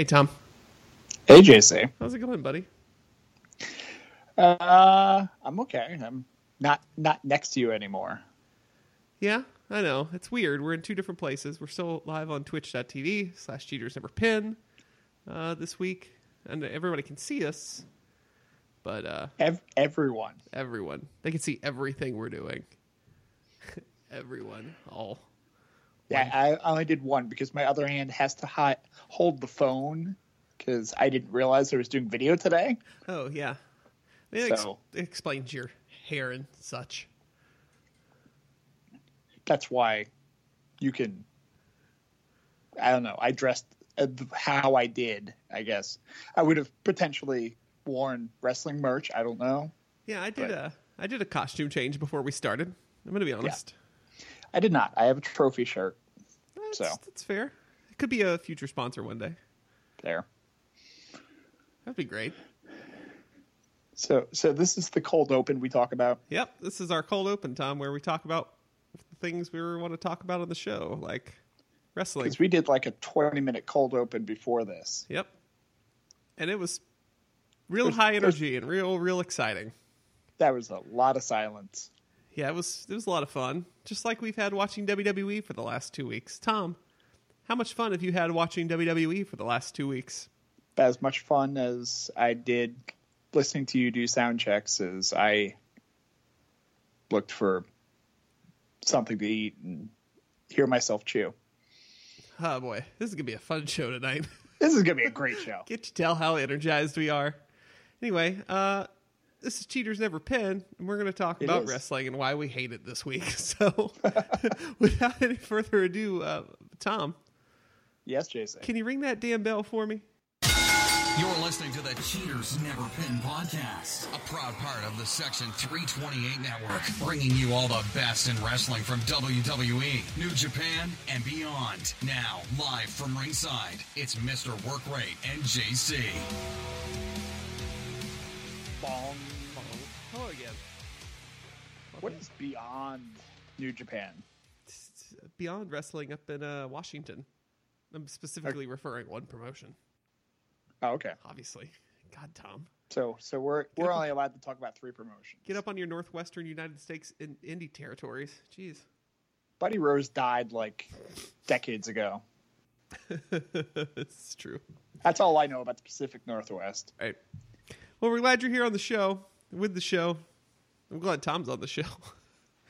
Hey, Tom. Hey, JC. How's it going, buddy? Uh, I'm okay. I'm not not next to you anymore. Yeah, I know. It's weird. We're in two different places. We're still live on twitch.tv slash cheaters never pin uh, this week. And everybody can see us. But uh, Ev- everyone. everyone, they can see everything we're doing. everyone. All. Yeah, I I only did one because my other hand has to hi- hold the phone because I didn't realize I was doing video today. Oh, yeah. It ex- So- explains your hair and such. That's why you can. I don't know. I dressed uh, how I did. I guess I would have potentially worn wrestling merch. I don't know. Yeah, I did But- a I did a costume change before we started. I'm gonna be honest. I did not. I have a trophy shirt That's, So. that's fair. It could be a future sponsor one day. there. That'd be great. So so this is the cold open we talk about. Yep, this is our cold open, Tom, where we talk about the things we want to talk about on the show, like wrestling. Because we did like a 20 minute cold open before this. Yep, and it was real There's- high energy and real, real exciting. That was a lot of silence. Yeah, it was it was a lot of fun, just like we've had watching WWE for the last two weeks. Tom, how much fun have you had watching WWE for the last two weeks? As much fun as I did listening to you do sound checks as I looked for something to eat and hear myself chew. Oh boy, this is gonna be a fun show tonight. This is going to be a great show. Get to tell how energized we are. Anyway, uh, this is Cheaters Never Pin, and we're going to talk It about is. wrestling and why we hate it this week. So, without any further ado, uh, Tom, Yes, Jason. can you ring that damn bell for me? You're listening to the Cheaters Never Pin podcast, a proud part of the Section 328 network, bringing you all the best in wrestling from WWE, New Japan, and beyond. Now, live from ringside, it's Mr. Workrate and JC. Bong. Hello again. What is beyond New Japan? It's Beyond Wrestling up in uh, Washington. I'm specifically referring one promotion, Oh, okay. obviously. God, Tom. So so we're we're up. only allowed to talk about three promotions. Get up on your northwestern United States in indie territories. Jeez. Buddy Rose died like decades ago. it's true. That's all I know about the Pacific Northwest. Right. Well, we're glad you're here on the show, with the show. I'm glad Tom's on the show.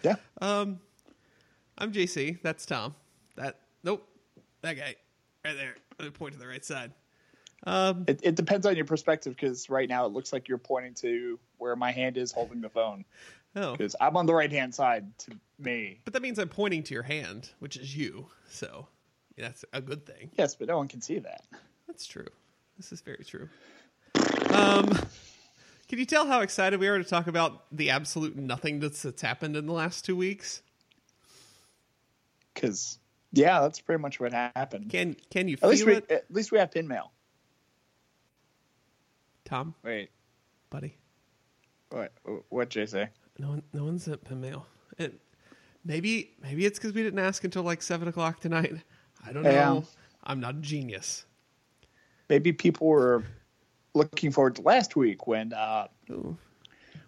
Yeah. Um, I'm JC. That's Tom. That nope, that guy right there. Let me point to the right side. Um, It, it depends on your perspective because right now it looks like you're pointing to where my hand is holding the phone oh, because I'm on the right hand side to me. but that means I'm pointing to your hand, which is you. So yeah, that's a good thing. Yes, but no one can see that. That's true. This is very true. Um, can you tell how excited we are to talk about the absolute nothing that's happened in the last two weeks? Because yeah, that's pretty much what happened. Can Can you at least we it, at least we have pin mail. Tom, Wait, buddy? what what Jay say? No one, no one sent pen mail. And maybe, maybe it's because we didn't ask until like seven o'clock tonight. I don't know. Yeah. I'm not a genius. Maybe people were looking forward to last week when uh,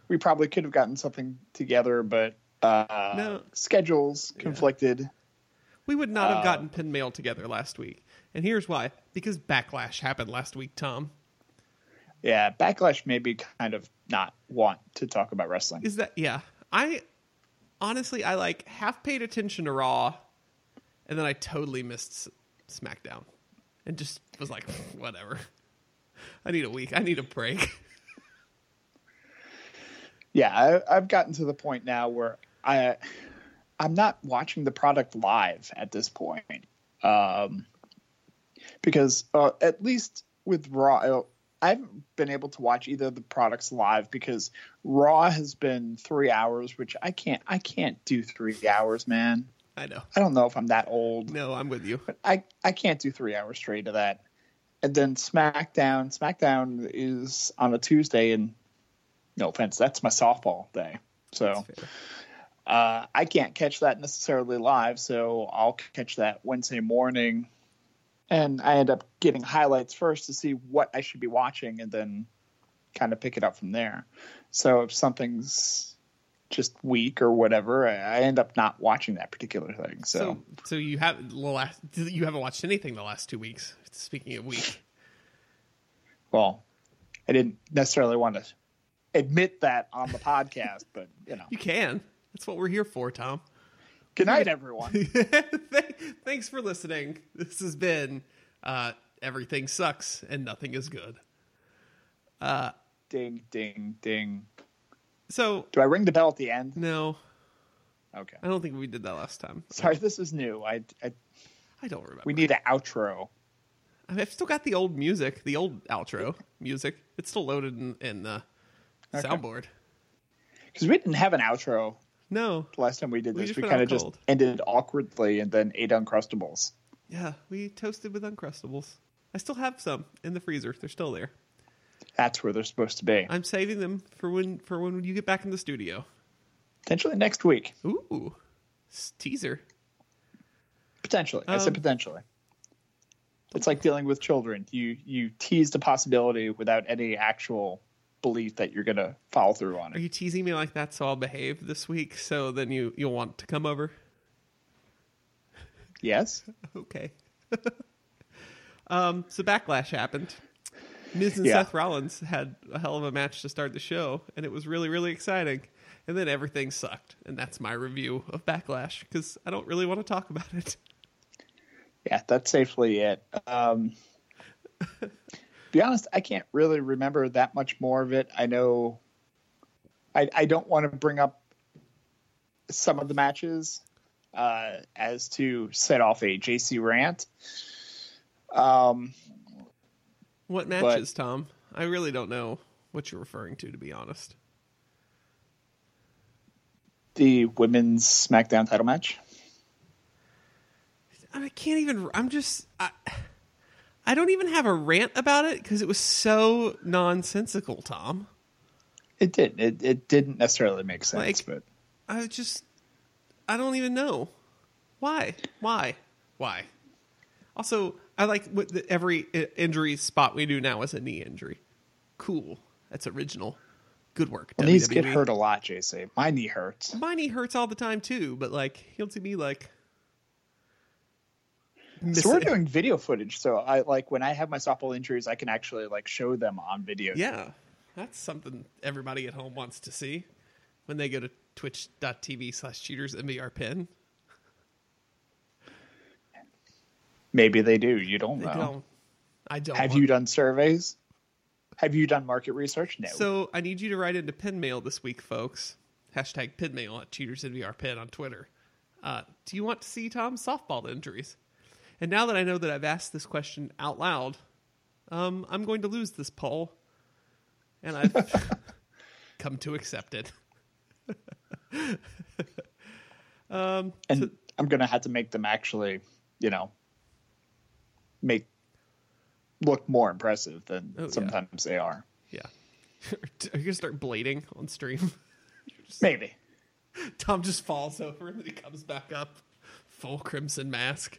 we probably could have gotten something together, but uh, No. schedules conflicted. We would not Uh, have gotten pin mail together last week, and here's why: because backlash happened last week. Tom, Yeah, backlash made me kind of not want to talk about wrestling. is that yeah? I honestly, I like half paid attention to Raw, and then I totally missed S- SmackDown, and just was like, whatever. I need a week. I need a break. yeah I, i've gotten to the point now where i i'm not watching the product live at this point um because uh, at least with raw i haven't been able to watch either of the products live because raw has been three hours which i can't i can't do three hours man I know. i don't know if i'm that old No, I'm with you. I, I can't do three hours straight of that. And then SmackDown. SmackDown is on a Tuesday, and no offense, that's my softball day. So uh, I can't catch that necessarily live. So I'll catch that Wednesday morning, and I end up getting highlights first to see what I should be watching, and then kind of pick it up from there. So if something's just weak or whatever, I, end up not watching that particular thing. So, So, so you have the last, you haven't watched anything the last two weeks. Speaking of week, well, I didn't necessarily want to admit that on the podcast, but you know, you can. That's what we're here for, Tom. good night, everyone. Thanks for listening. This has been uh, Everything Sucks and Nothing is Good. ding, ding, ding. So, Do I ring the bell at the end? no, Okay. I don't think we did that last time. Sorry, this is new. I, I I don't remember. we need an outro. I I've still got the old music, the old outro music. It's still loaded in, in the Okay. soundboard. because we didn't have an outro No, the last time we did We this. We, kind of just ended awkwardly and then ate Uncrustables. yeah, we toasted with Uncrustables. I still have some in the freezer. They're still there. That's where they're supposed to be. I'm saving them for when for when you get back in the studio. Potentially next week. Ooh, teaser. Potentially, I Um, said potentially. It's like dealing with children. You you teased a possibility without any actual belief that you're gonna follow through on it. Are you teasing me like that so I'll behave this week? So then you you'll want to come over? Yes. Okay. um, so backlash happened. Miz and Yeah. Seth Rollins had a hell of a match to start the show, and it was really, really exciting. And then everything sucked, and that's my review of Backlash because I don't really want to talk about it. Yeah, that's safely it. Um, be honest, I can't really remember that much more of it. I know I, I don't want to bring up some of the matches uh, as to set off a JC rant. Um, What matches, Tom? I really don't know what you're referring to, to be honest. the women's SmackDown title match. I can't even. I'm just. I, I don't even have a rant about it because it was so nonsensical, Tom. It did. It, it didn't necessarily make sense, Like- but I just, I don't even know why, why, why. Also, I like what the, every injury spot we do now is a knee injury. Cool, that's original. Good work. well, knees get hurt a lot, JC. My knee hurts. My knee hurts all the time too, but like you'll see me like. So we're missing- doing video footage. So I like when I have my softball injuries, I can actually like show them on video. Yeah, that's something everybody at home wants to see when they go to twitch.tv slash cheaters NVR pin. Maybe they do. You don't know. don't. I don't. Have you done surveys? Have you done market research? No. So I need you to write into pin mail this week, folks. Hashtag pin mail at cheaters NVR pin on Twitter. Uh, do you want to see Tom's softball injuries? And now that I know that I've asked this question out loud, um, I'm going to lose this poll, and I've come to accept it. and I'm gonna have to make them actually, you know, make look more impressive than Oh, yeah. sometimes they are. Yeah. Are you gonna start blading on stream? Maybe. Tom just falls over and then he comes back up, full crimson mask.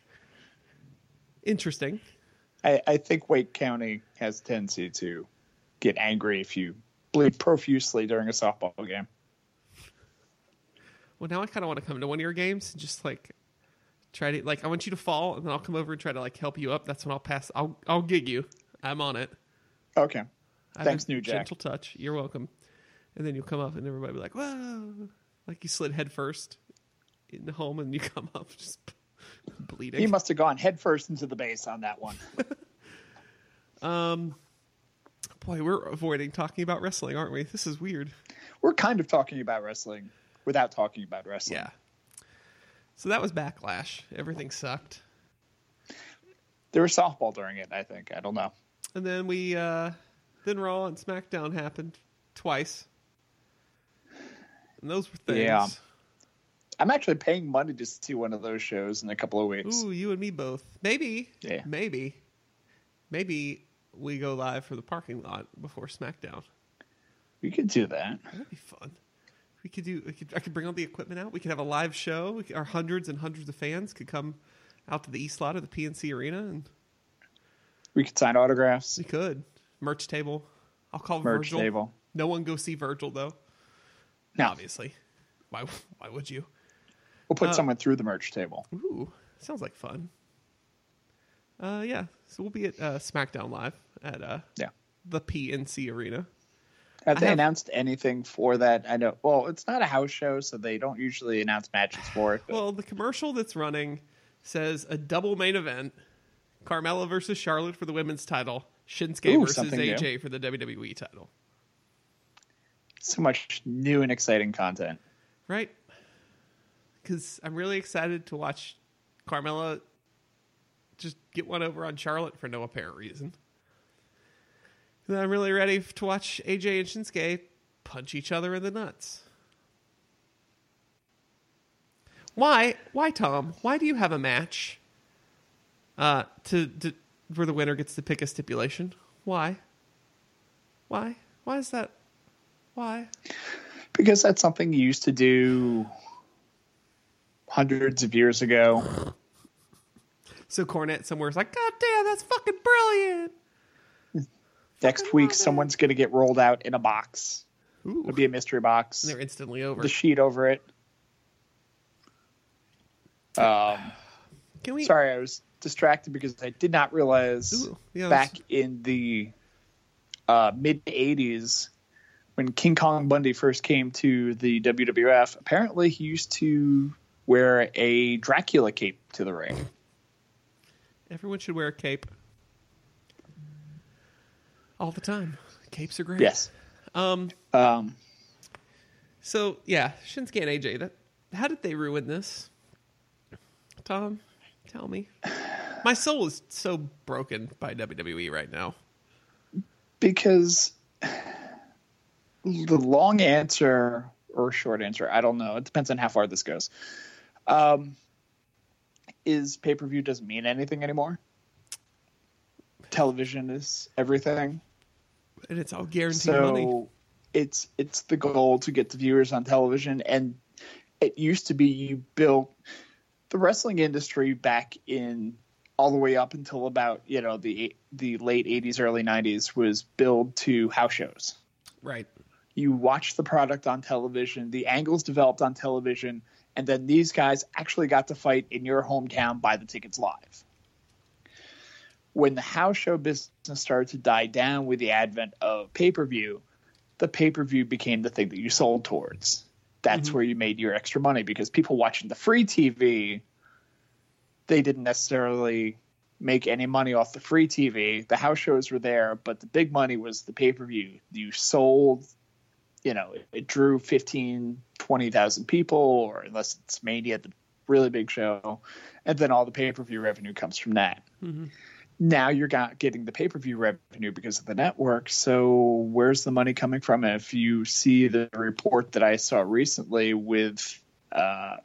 Interesting. I, I think Wake County has a tendency to get angry if you bleed profusely during a softball game. Well, now I kind of want to come to one of your games and just like try to like I want you to fall and then I'll come over and try to like help you up. That's when I'll pass. I'll I'll gig you. I'm on it. Okay. I Thanks, New Jack. Gentle touch. You're welcome. And then you'll come up and everybody will be like, "Whoa!" Like you slid head first in the home and you come up just bleeding. He must have gone headfirst into the base on that one. Um boy, we're avoiding talking about wrestling, aren't we? This is weird. We're kind of talking about wrestling without talking about wrestling. Yeah. So that was backlash. Everything sucked. There was softball during it, I think. I don't know. And then we uh then Raw and SmackDown happened twice. And those were things. Yeah. I'm actually paying money to see one of those shows in a couple of weeks. Ooh, you and me both. Maybe. Yeah. Maybe. Maybe we go live for the parking lot before SmackDown. We could do that. That'd be fun. We could do. We could, I could bring all the equipment out. We could have a live show. Could, our hundreds and hundreds of fans could come out to the east lot of the PNC Arena and We could sign autographs. We could merch table. I'll call Merch Virgil. table. No one go see Virgil though. No, Obviously. Why? Why would you? we'll put Uh, someone through the merch table. Ooh, sounds like fun. Uh, yeah. So we'll be at uh, SmackDown Live at uh, Yeah. the PNC Arena. Have I they have- announced anything for that? I know. Well, it's not a house show, so they don't usually announce matches for it. But Well, the commercial that's running says a double main event: Carmella versus Charlotte for the women's title, Shinsuke Ooh, versus something new. AJ for the WWE title. so much new and exciting content. Right? Because I'm really excited to watch Carmella just get one over on Charlotte for no apparent reason. I'm really ready to watch AJ and Shinsuke punch each other in the nuts. Why? Why, Tom? Why do you have a match? Uh, to, to where the winner gets to pick a stipulation. Why? Why? Why is that? Why? Because that's something you used to do hundreds of years ago. So Cornette somewhere is like, God damn, that's fucking brilliant. Next week, love someone's going to get rolled out in a box. Ooh. It'll be a mystery box. And they're instantly over. The sheet over it. Um, Can we? sorry, I was distracted because I did not realize Ooh, yeah, back in the uh, mid 80s when King Kong Bundy first came to the WWF, apparently he used to wear a Dracula cape to the ring. Everyone should wear a cape all the time. Capes are great. Yes. Um. Um, So yeah, Shinsuke and AJ. That how did they ruin this? Tom, tell me. My soul is so broken by WWE right now. because the long answer or short answer, I don't know. It depends on how far this goes. Um, is pay per view doesn't mean anything anymore. Television is everything. And it's all guaranteed so money. it's it's the goal to get the viewers on television and it used to be you built the wrestling industry back in all the way up until about you know the the late 80s early 90s was built to house shows Right. you watch the product on television the angles developed on television and then these guys actually got to fight in your hometown buy the tickets live when the house show business started to die down with the advent of pay-per-view the pay-per-view became the thing that you sold towards. That's mm-hmm. where you made your extra money because people watching the free tv they didn't necessarily make any money off the free tv the house shows were there but the big money was the pay-per-view. You sold you know it, it drew 15 20,000 people or unless it's mania the really big show and then all the pay-per-view revenue comes from that mm-hmm. Now you're got, getting the pay-per-view revenue because of the network. So where's the money coming from? And if you see the report that i saw recently with uh,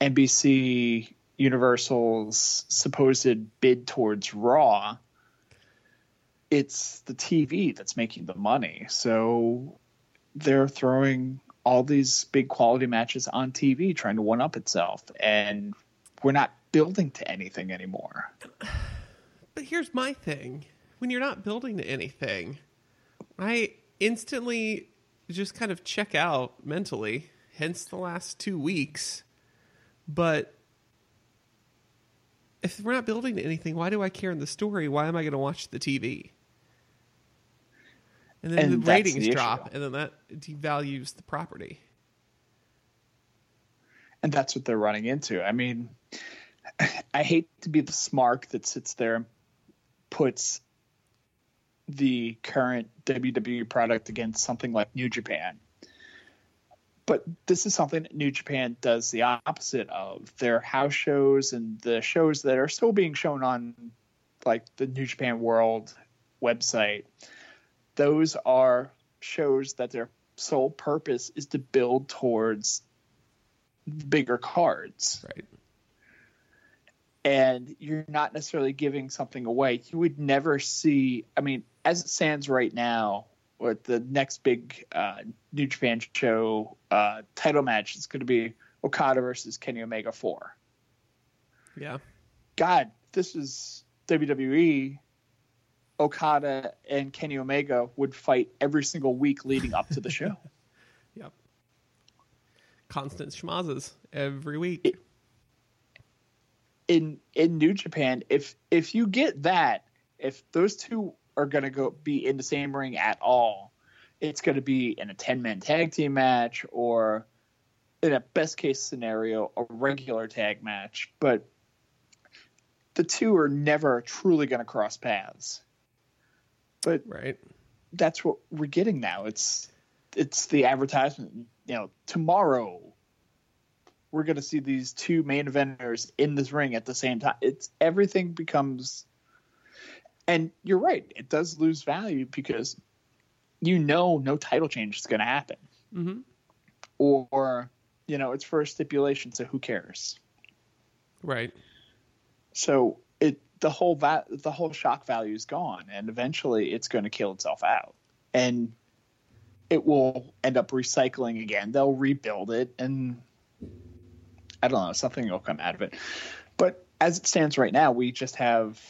nbc universal's supposed bid towards raw it's the tv that's making the money. So they're throwing all these big quality matches on tv trying to one up itself. And we're not building to anything anymore But here's my thing. When you're not building to anything, I instantly just kind of check out mentally, hence the last two weeks. But if we're not building to anything, why do I care in the story? Why am I going to watch the TV? And then And the ratings the drop, issue. and then that devalues the property. and that's what they're running into. I mean, I hate to be the smark that sits there and puts the current WWE product against something like New Japan. But this is something that New Japan does the opposite of. Their house shows and the shows that are still being shown on like the New Japan World website, those are shows that their sole purpose is to build towards bigger cards Right. And you're not necessarily giving something away. You would never see. I mean, as it stands right now, with the next big uh, New Japan show uh, title match is going to be Okada versus Kenny Omega four. Yeah. God, this is WWE, Okada and Kenny Omega would fight every single week leading up to the show. Yep. Constant schmazes every week. In in New Japan, if if you get that, if those two are going to go be in the same ring at all, it's going to be in a ten man tag team match or in a best case scenario a regular tag match. But the two are never truly going to cross paths. But right. that's what we're getting now. It's it's the advertisement. You know, tomorrow we're going to see these two main eventers in this ring at the same time. It's everything becomes, and you're right. It does lose value because you know no title change is going to happen, Mm-hmm. or you know it's for a stipulation, so who cares? Right. So it the whole va- the whole shock value is gone, and eventually it's going to kill itself out, and it will end up recycling again. They'll rebuild it, and I don't know something will come out of it. But as it stands right now, we just have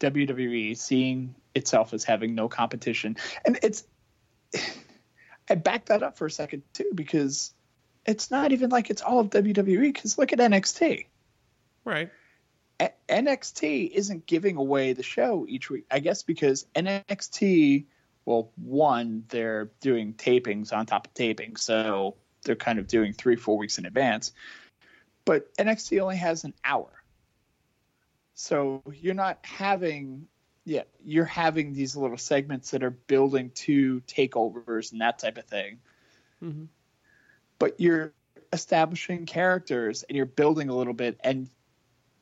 WWE seeing itself as having no competition, and it's. I back that up for a second too because it's not even like it's all of WWE. Because look at NXT. Right. A- NXT isn't giving away the show each week. I guess because NXT, well, one, they're doing tapings on top of tapings, so they're kind of doing three, four weeks in advance. But NXT only has an hour. So you're not having, yeah, you're having these little segments that are building to takeovers and that type of thing. Mhm. But you're establishing characters and you're building a little bit. And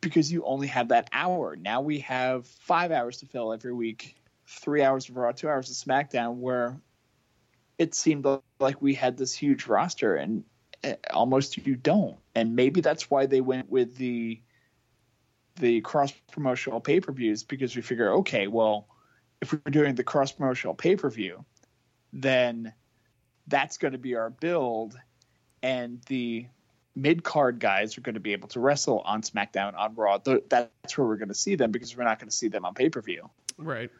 because you only have that hour. Now we have five hours to fill every week, three hours of Raw, two hours of SmackDown, where it seemed like we had this huge roster, and eh, almost you don't. And maybe that's why they went with the the cross promotional pay per views because we figure, okay, well, if we're doing the cross promotional pay per view, then that's going to be our build, and the mid card guys are going to be able to wrestle on SmackDown, on Raw. That's where we're going to see them because we're not going to see them on pay per view. Right.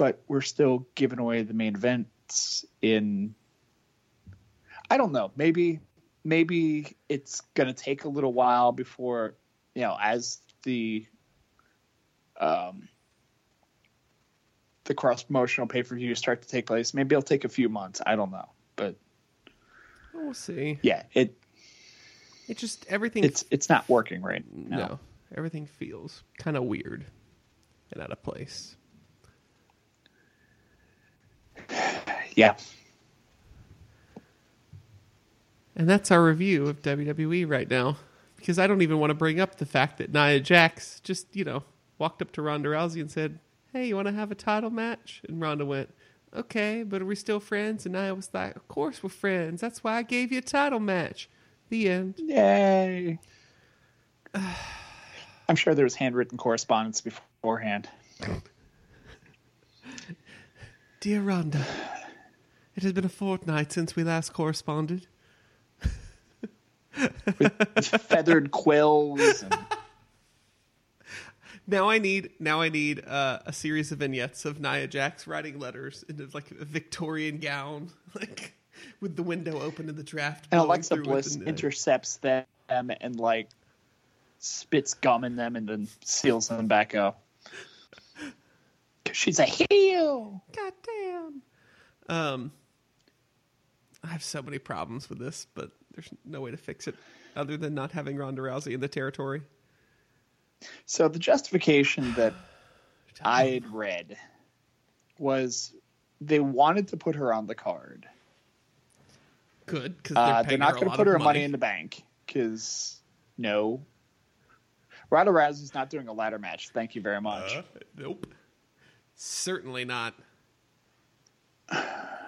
But we're still giving away the main events in. I don't know. Maybe maybe it's going to take a little while before you know as the um the cross promotional pay per view start to take place. Maybe it'll take a few months. I don't know, but We'll see. yeah, it It just everything. it's it's not working right now. no. Everything feels kind of weird and out of place. Yeah. And that's our review of WWE right now. Because I don't even want to bring up the fact that Nia Jax just, you know, walked up to Ronda Rousey and said, Hey, you want to have a title match? And Ronda went, Okay, but are we still friends? And Nia was like, Of course we're friends. That's why I gave you a title match. The end. Yay. I'm sure there was handwritten correspondence beforehand. Dear Ronda, it has been a fortnight since we last corresponded. With Feathered quills. And, Now I need now I need uh, a series of vignettes of Nia Jax writing letters in like a Victorian gown, like with the window open and the draft. and Alexa Bliss the- intercepts them and like spits gum in them and then seals them back up. Cause she's a heel. God damn. Um, I have so many problems with this, but there's no way to fix it other than not having Ronda Rousey in the territory. So the justification that I had read was they wanted to put her on the card. Good because Uh, they're, they're not going to put her money. money in the bank because no. Ronda Rousey's not doing a ladder match. Thank you very much. Uh, nope. Certainly not.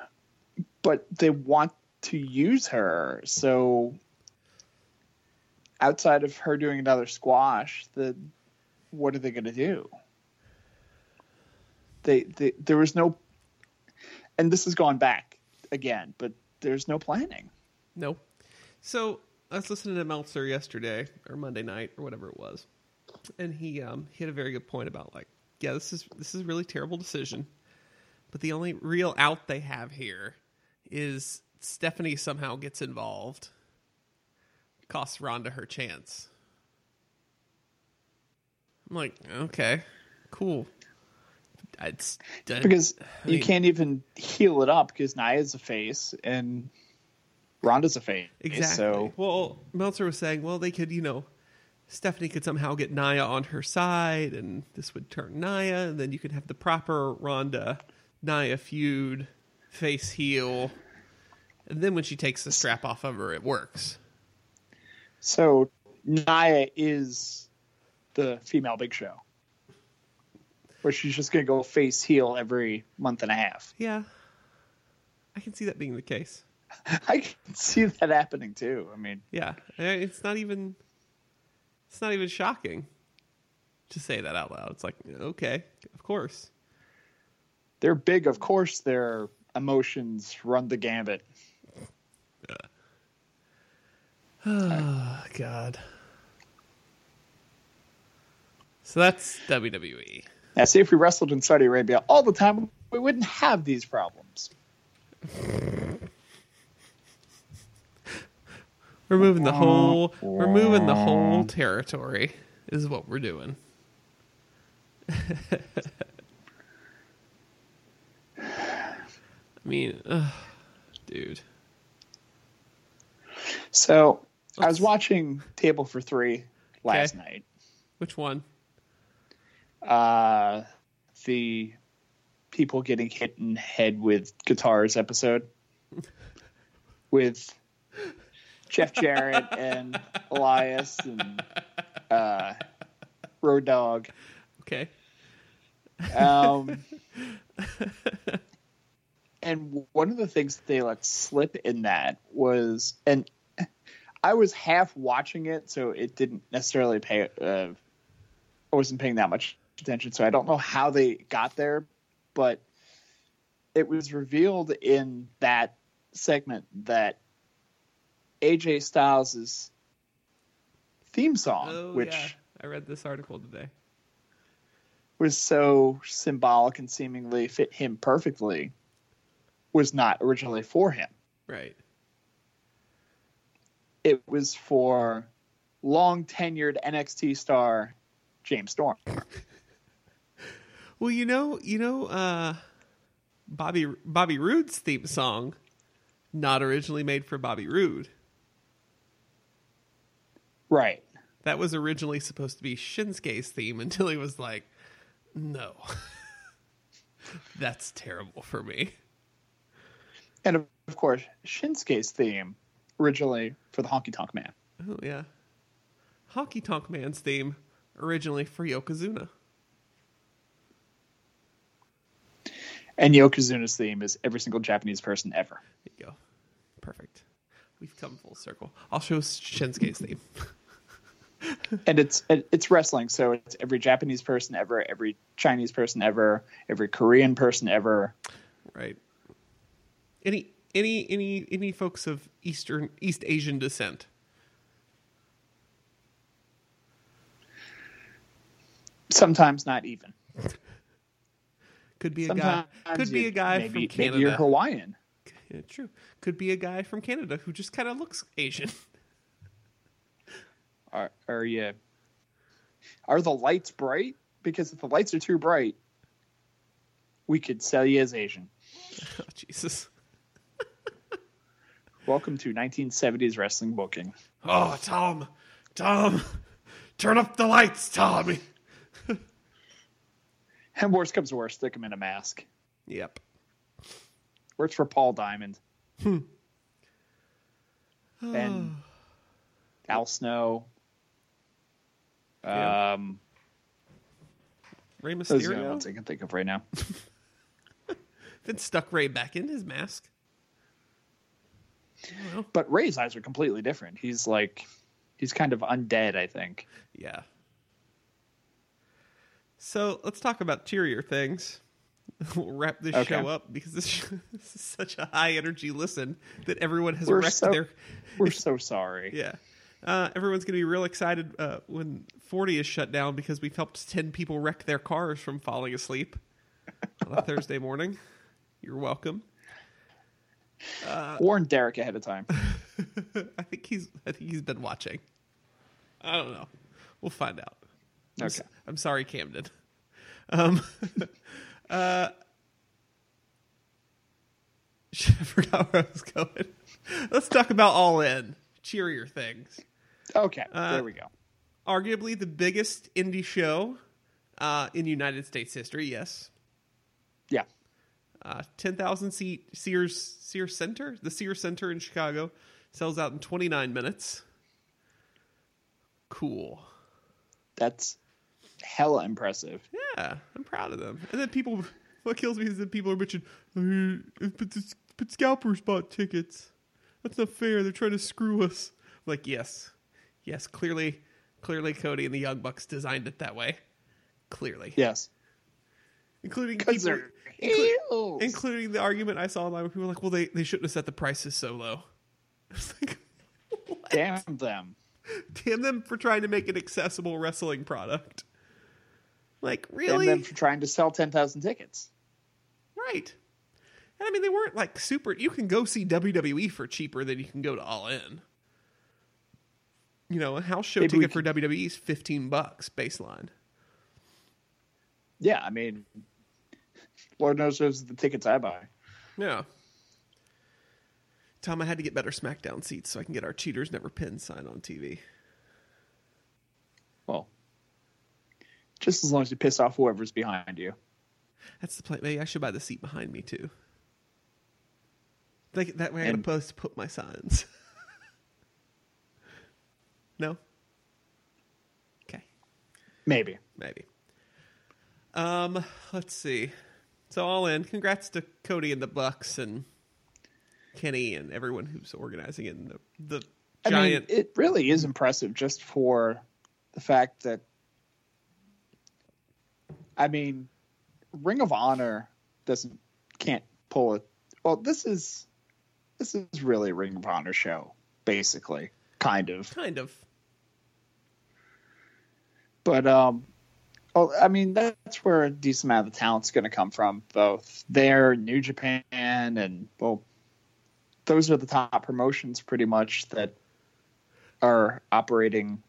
but they want to use her. So outside of her doing another squash, the what are they going to do? They, they there was no, and this has gone back again, but there's no planning. No. So I was listening to Meltzer yesterday or Monday night or whatever it was, and he um he had a very good point about like yeah this is this is a really terrible decision but the only real out they have here is stephanie somehow gets involved costs Ronda her chance i'm like okay cool it's because I you mean- can't even heal it up because Nia's a face and Ronda's a face. Exactly. So well, Meltzer was saying, well, they could, you know, Stephanie could somehow get Nia on her side, and this would turn Nia, and then you could have the proper Ronda Nia feud, face heel, and then when she takes the strap off of her, it works. so Nia is the female Big Show, where she's just gonna go face heel every month and a half. Yeah, I can see that being the case. I can see that happening too. I mean, Yeah, it's not even, it's not even shocking to say that out loud. It's like, okay, of course. they're big, of course. Their emotions run the gambit. Yeah. Oh God. So that's. WWE. Now, see if we wrestled in Saudi Arabia all the time, we wouldn't have these problems. We're moving the whole. We're moving the whole territory. Is what we're doing. I mean, ugh, dude. So I was watching Table for Three last Okay. night. Which one? Uh, the people getting hit in head with guitars episode with Jeff Jarrett and Elias and uh, Road Dog. Okay. Um, and one of the things that they let slip in that was, and I was half watching it, so it didn't necessarily pay. Uh, I wasn't paying that much attention, so I don't know how they got there, but it was revealed in that segment that AJ Styles' theme song, Oh, which yeah. I read this article today. was so symbolic and seemingly fit him perfectly was not originally for him. Right. It was for long tenured NXT star James Storm. Well, you know, you know, uh, Bobby Bobby Roode's theme song, not originally made for Bobby Roode. Right. That was originally supposed to be Shinsuke's theme until he was like, "No, that's terrible for me." And of course, Shinsuke's theme originally for the Honky Tonk Man. Oh yeah, Honky Tonk Man's theme originally for Yokozuna. And Yokozuna's theme is every single Japanese person ever. There you go, perfect. We've come full circle. I'll show Shinsuke's theme. And it's it's wrestling, so it's every Japanese person ever, every Chinese person ever, every Korean person ever. Right. Any any any any folks of Eastern East Asian descent. Sometimes not even. Could be a Sometimes guy. Could be a guy maybe, from Maybe you're Hawaiian. Yeah, true. Could be a guy from Canada who just kind of looks Asian. Are, are you? Are the lights bright? Because if the lights are too bright, we could sell you as Asian. oh, Jesus. Welcome to 1970s wrestling booking. Oh, Tom, Tom, turn up the lights, Tommy. And worst comes to worst, stick him in a mask. Yep. Works for Paul Diamond. Hmm. and Al Snow. Yeah. Um, Rey those are the only Mysterio. ones I can think of right now. Then stuck Rey back in his mask. But Rey's eyes are completely different. He's like, he's kind of undead, I think. yeah. So let's talk about cheerier things. We'll wrap this Okay. show up because this, this is such a high energy listen that everyone has We're wrecked so- their We're so sorry. Yeah. Uh, everyone's going to be real excited uh, when 40 is shut down because we've helped 10 people wreck their cars from falling asleep on a Thursday morning. You're welcome. Warn Derek ahead of time. I think he's I think he's been watching. I don't know. We'll find out. I'm, Okay. I'm sorry, Camden. Um, uh, I forgot where I was going. Let's talk about All In. Cheerier things. Okay, Uh, there we go. Arguably the biggest indie show uh, in United States history. Yes, Yeah. Uh, ten thousand seat Sears Sears Center, the Sears Center in Chicago, sells out in twenty nine minutes. Cool. That's hella impressive. Yeah, I'm proud of them. And then people, what kills me is that people are bitching, "Uh, but, this, but scalpers bought tickets. That's not fair. They're trying to screw us. I'm like, yes, yes, clearly, clearly, Cody and the Young Bucks designed it that way. Clearly, Yes. including people, inclu- including the argument I saw online where people were like, well, they, they shouldn't have set the prices so low. Like? Damn them. Damn them for trying to make an accessible wrestling product. Like, really? Damn them for trying to sell 10,000 tickets. Right. And I mean, they weren't like super. You can go see WWE for cheaper than you can go to All In. You know, a house show Maybe ticket for WWE is 15 bucks baseline. Yeah, I mean, Lord knows those are the tickets I buy. Yeah. Tom, I had to get better SmackDown seats so I can get our Cheaters Never Pin sign on TV. Well, just as long as you piss off whoever's behind you. That's the plan. Maybe I should buy the seat behind me too. Like that way, I'm And- supposed to put my signs. no. Okay. Maybe. Maybe. Um, let's see. So all in, congrats to Cody and the Bucks and Kenny and everyone who's organizing it and the the I giant mean, it really is impressive just for the fact that, I mean, Ring of Honor doesn't can't pull it. Well, this is this is really a Ring of Honor show, basically, kind of. kind of But um, well, I mean, that's where a decent amount of the talent's going to come from, both there, New Japan, and well, those are the top promotions pretty much that are operating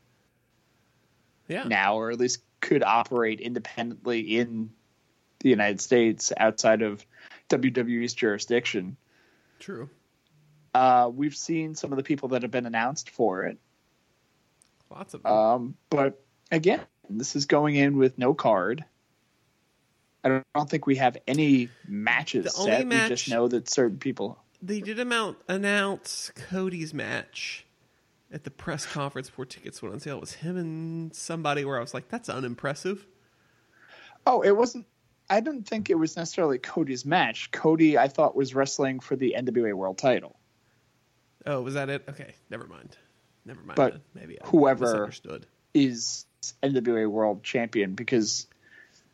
yeah. now, or at least could operate independently in the United States outside of WWE's jurisdiction. True. Uh, we've seen some of the people that have been announced for it, Lots of them. um, but again, this is going in with no card. I don't, I don't think we have any matches The only set. We just know that certain people. they did amount announce Cody's match at the press conference before tickets went on sale. It was him and somebody where I was like, that's unimpressive. Oh, it wasn't. I don't think it was necessarily Cody's match. Cody, I thought, was wrestling for the NWA World Title. Oh, was that it? Okay, never mind. Never mind. But then. Maybe I whoever- misunderstood. is NWA World Champion because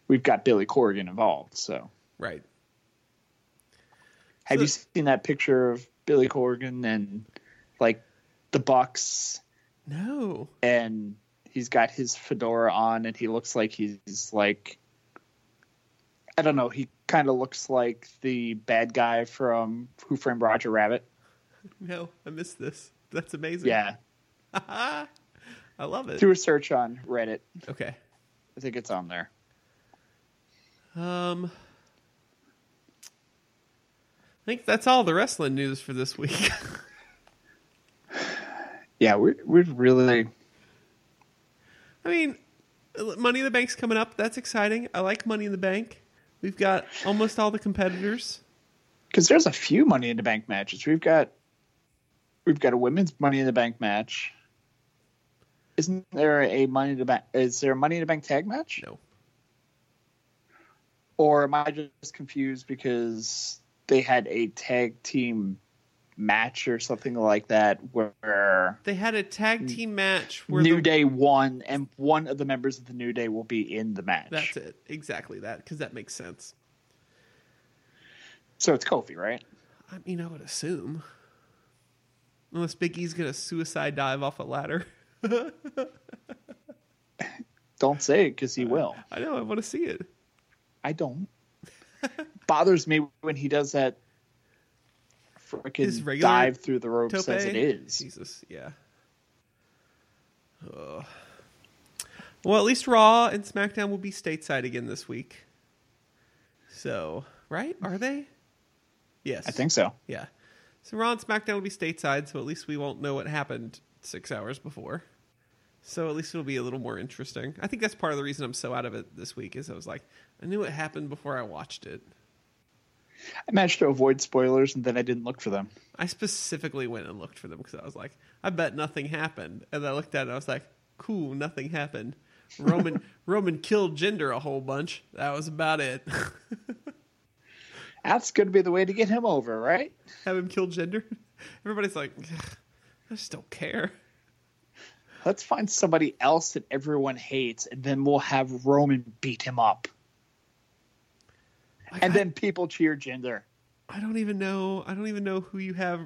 we've got Billy Corgan involved. So, Right. have So- you seen that picture of Billy Corgan and like the Bucks, No. and he's got his fedora on, and he looks like he's like, I don't know, he kind of looks like the bad guy from Who Framed Roger Rabbit. No, I missed this. That's amazing. Yeah, I love it. do a search on Reddit. Okay. I think it's on there. Um, I think that's all the wrestling news for this week. Yeah, we we really I mean, Money in the Bank's coming up. That's exciting. I like Money in the Bank. We've got almost all the competitors. because there's a few Money in the Bank matches. We've got we've got a women's Money in the Bank match. Isn't there a Money in the Bank? Is there a Money in the Bank tag match? No. Or am I just confused because they had a tag team match or something like that where They had a tag team match where New the, Day won and one of the members of the New Day will be in the match. That's it. Exactly that. Because that makes sense. So it's Kofi, right? I mean, I would assume. Unless Big E's going to suicide dive off a ladder. don't say it because he uh, will. I know. I want to see it. I don't. Bothers me when he does that freaking dive through the ropes Tope? as it is. Jesus, yeah. Ugh. Well, at least Raw and SmackDown will be stateside again this week. So, right? Are they? Yes. I think so. Yeah. So Raw and SmackDown will be stateside, so at least we won't know what happened six hours before. So at least it'll be a little more interesting. I think that's part of the reason I'm so out of it this week is I was like, I knew it happened before I watched it. I managed to avoid spoilers and then I didn't look for them. I specifically went and looked for them because I was like, I bet nothing happened. And I looked at it and I was like, cool, nothing happened. Roman Roman killed Jinder a whole bunch. That was about it. That's going to be the way to get him over, right? Have him kill Jinder. Everybody's like, I just don't care. Let's find somebody else that everyone hates, and then we'll have Roman beat him up. Like, And I- then people cheer Jinder. I don't even know. I don't even know who you have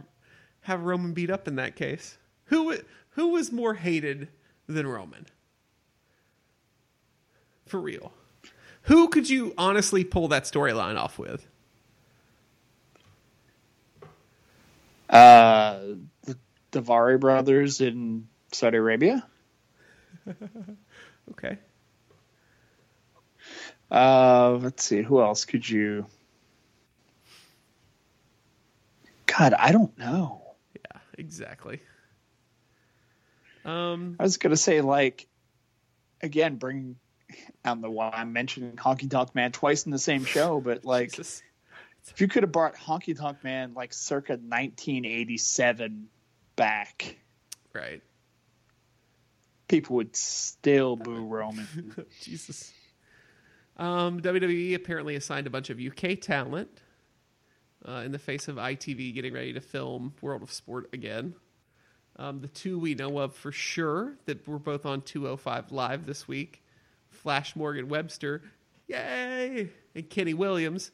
have Roman beat up in that case. Who who was more hated than Roman? For real. Who could you honestly pull that storyline off with? Uh, the Daivari brothers in Saudi Arabia. Okay. Uh, let's see. Who else could you? God, I don't know. Yeah, exactly. Um I was gonna say like, again, bring. I don't know why I'm mentioning Honky Tonk Man twice in the same show, but like, Jesus. if you could have brought Honky Tonk Man like circa 1987 back, Right. people would still boo Roman. Jesus. Um, WWE apparently assigned a bunch of UK talent uh, in the face of ITV getting ready to film World of Sport again. Um, the two we know of for sure that were both on 205 Live this week Flash Morgan Webster, yay! And Kenny Williams,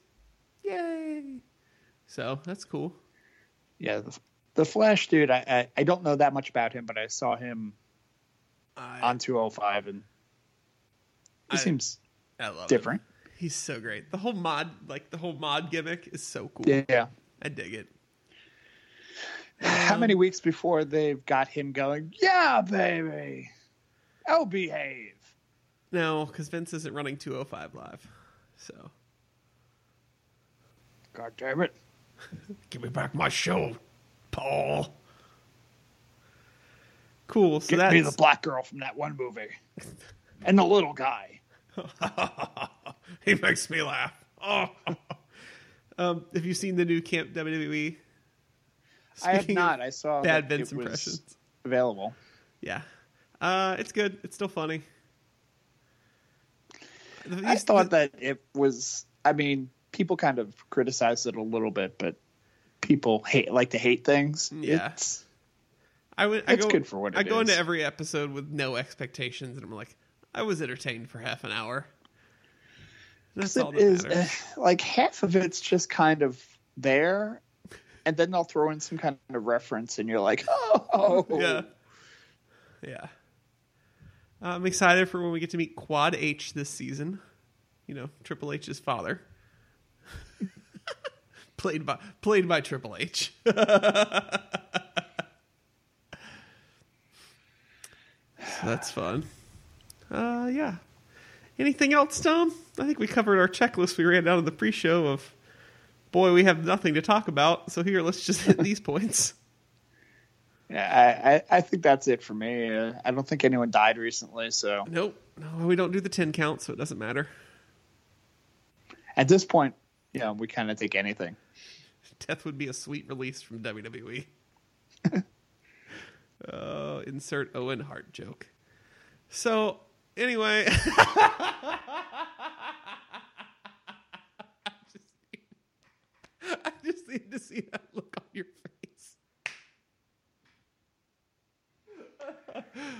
yay! So that's cool. yeah, the, Flash dude. I, I I don't know that much about him, but I saw him I, on 205, and he I- seems love him. different. He's so great. The whole mod, like the whole mod gimmick, is so cool. Yeah. I dig it. How um, many weeks before they've got him going? Yeah, baby. I'll behave. No, because Vince isn't running 205 live. So God damn it. give me back my show, Paul. Cool. So Get that's me the black girl from that one movie. And the little guy. he makes me laugh. Oh. um, have you seen the new Camp WWE? I have not. I saw bad that Vince it was impressions. available. Yeah, uh, it's good. It's still funny. I thought that it was. I mean, people kind of criticized it a little bit, but people hate like to hate things. Yeah. It's, I would. I It's go, good for what I go into every episode with no expectations, and I'm like, I was entertained for half an hour. That's all that is uh, like half of it's just kind of there, and then they'll throw in some kind of reference, and you're like, oh, Yeah. Yeah. I'm excited for when we get to meet Quad H this season. You know, Triple H's father. Played by played by Triple H. So that's fun. Uh yeah. Anything else, Tom? I think we covered our checklist we ran down in the pre-show of boy, we have nothing to talk about. So here, let's just hit these points. Yeah, I, I, I think that's it for me. Uh, I don't think anyone died recently, so Nope. No, we don't do the 10 count, so it doesn't matter. at this point, you know, we kind of take anything. Death would be a sweet release from WWE. uh, insert Owen Hart joke. So, anyway. I just need- I just need to see that look on your face.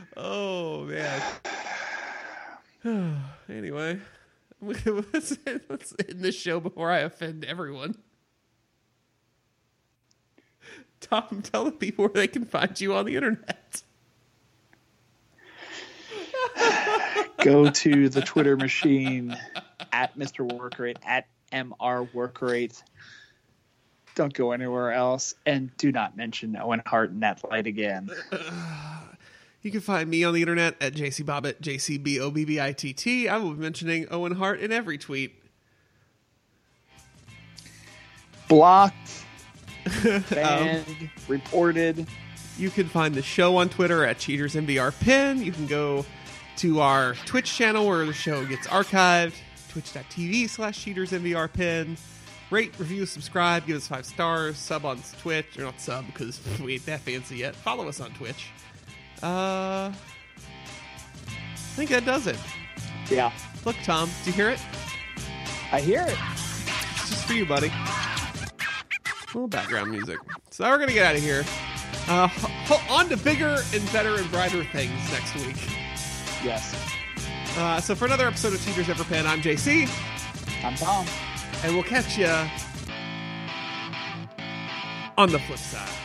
oh, man. anyway, let's, let's end this show before I offend everyone. Tom, tell the people where they can find you on the internet. Go to the Twitter machine at Mr. Workrate at MR Workrate. Don't go anywhere else, and do not mention Owen Hart in that light again. You can find me on the internet at JCBobbit, jcbobbitt, J-C-B-O-B-B-I-T-T. I will be mentioning Owen Hart in every tweet. Blocked, banned, reported. You can find the show on Twitter at CheatersNVRPin. You can go to our Twitch channel where the show gets archived, twitch.tv slash CheatersNVRPin. Rate, review, subscribe, give us five stars, sub on Twitch, or not sub because we ain't that fancy yet. Follow us on Twitch. Uh, I think that does it. Yeah, Look, Tom, do you hear it? I hear it. It's just for you, buddy. Little background music. So now we're gonna get out of here. Uh, on to bigger and better and brighter things next week. Yes. Uh, so for another episode of Cheaters Never Pin, I'm JC, I'm Tom. and we'll catch you on the flip side.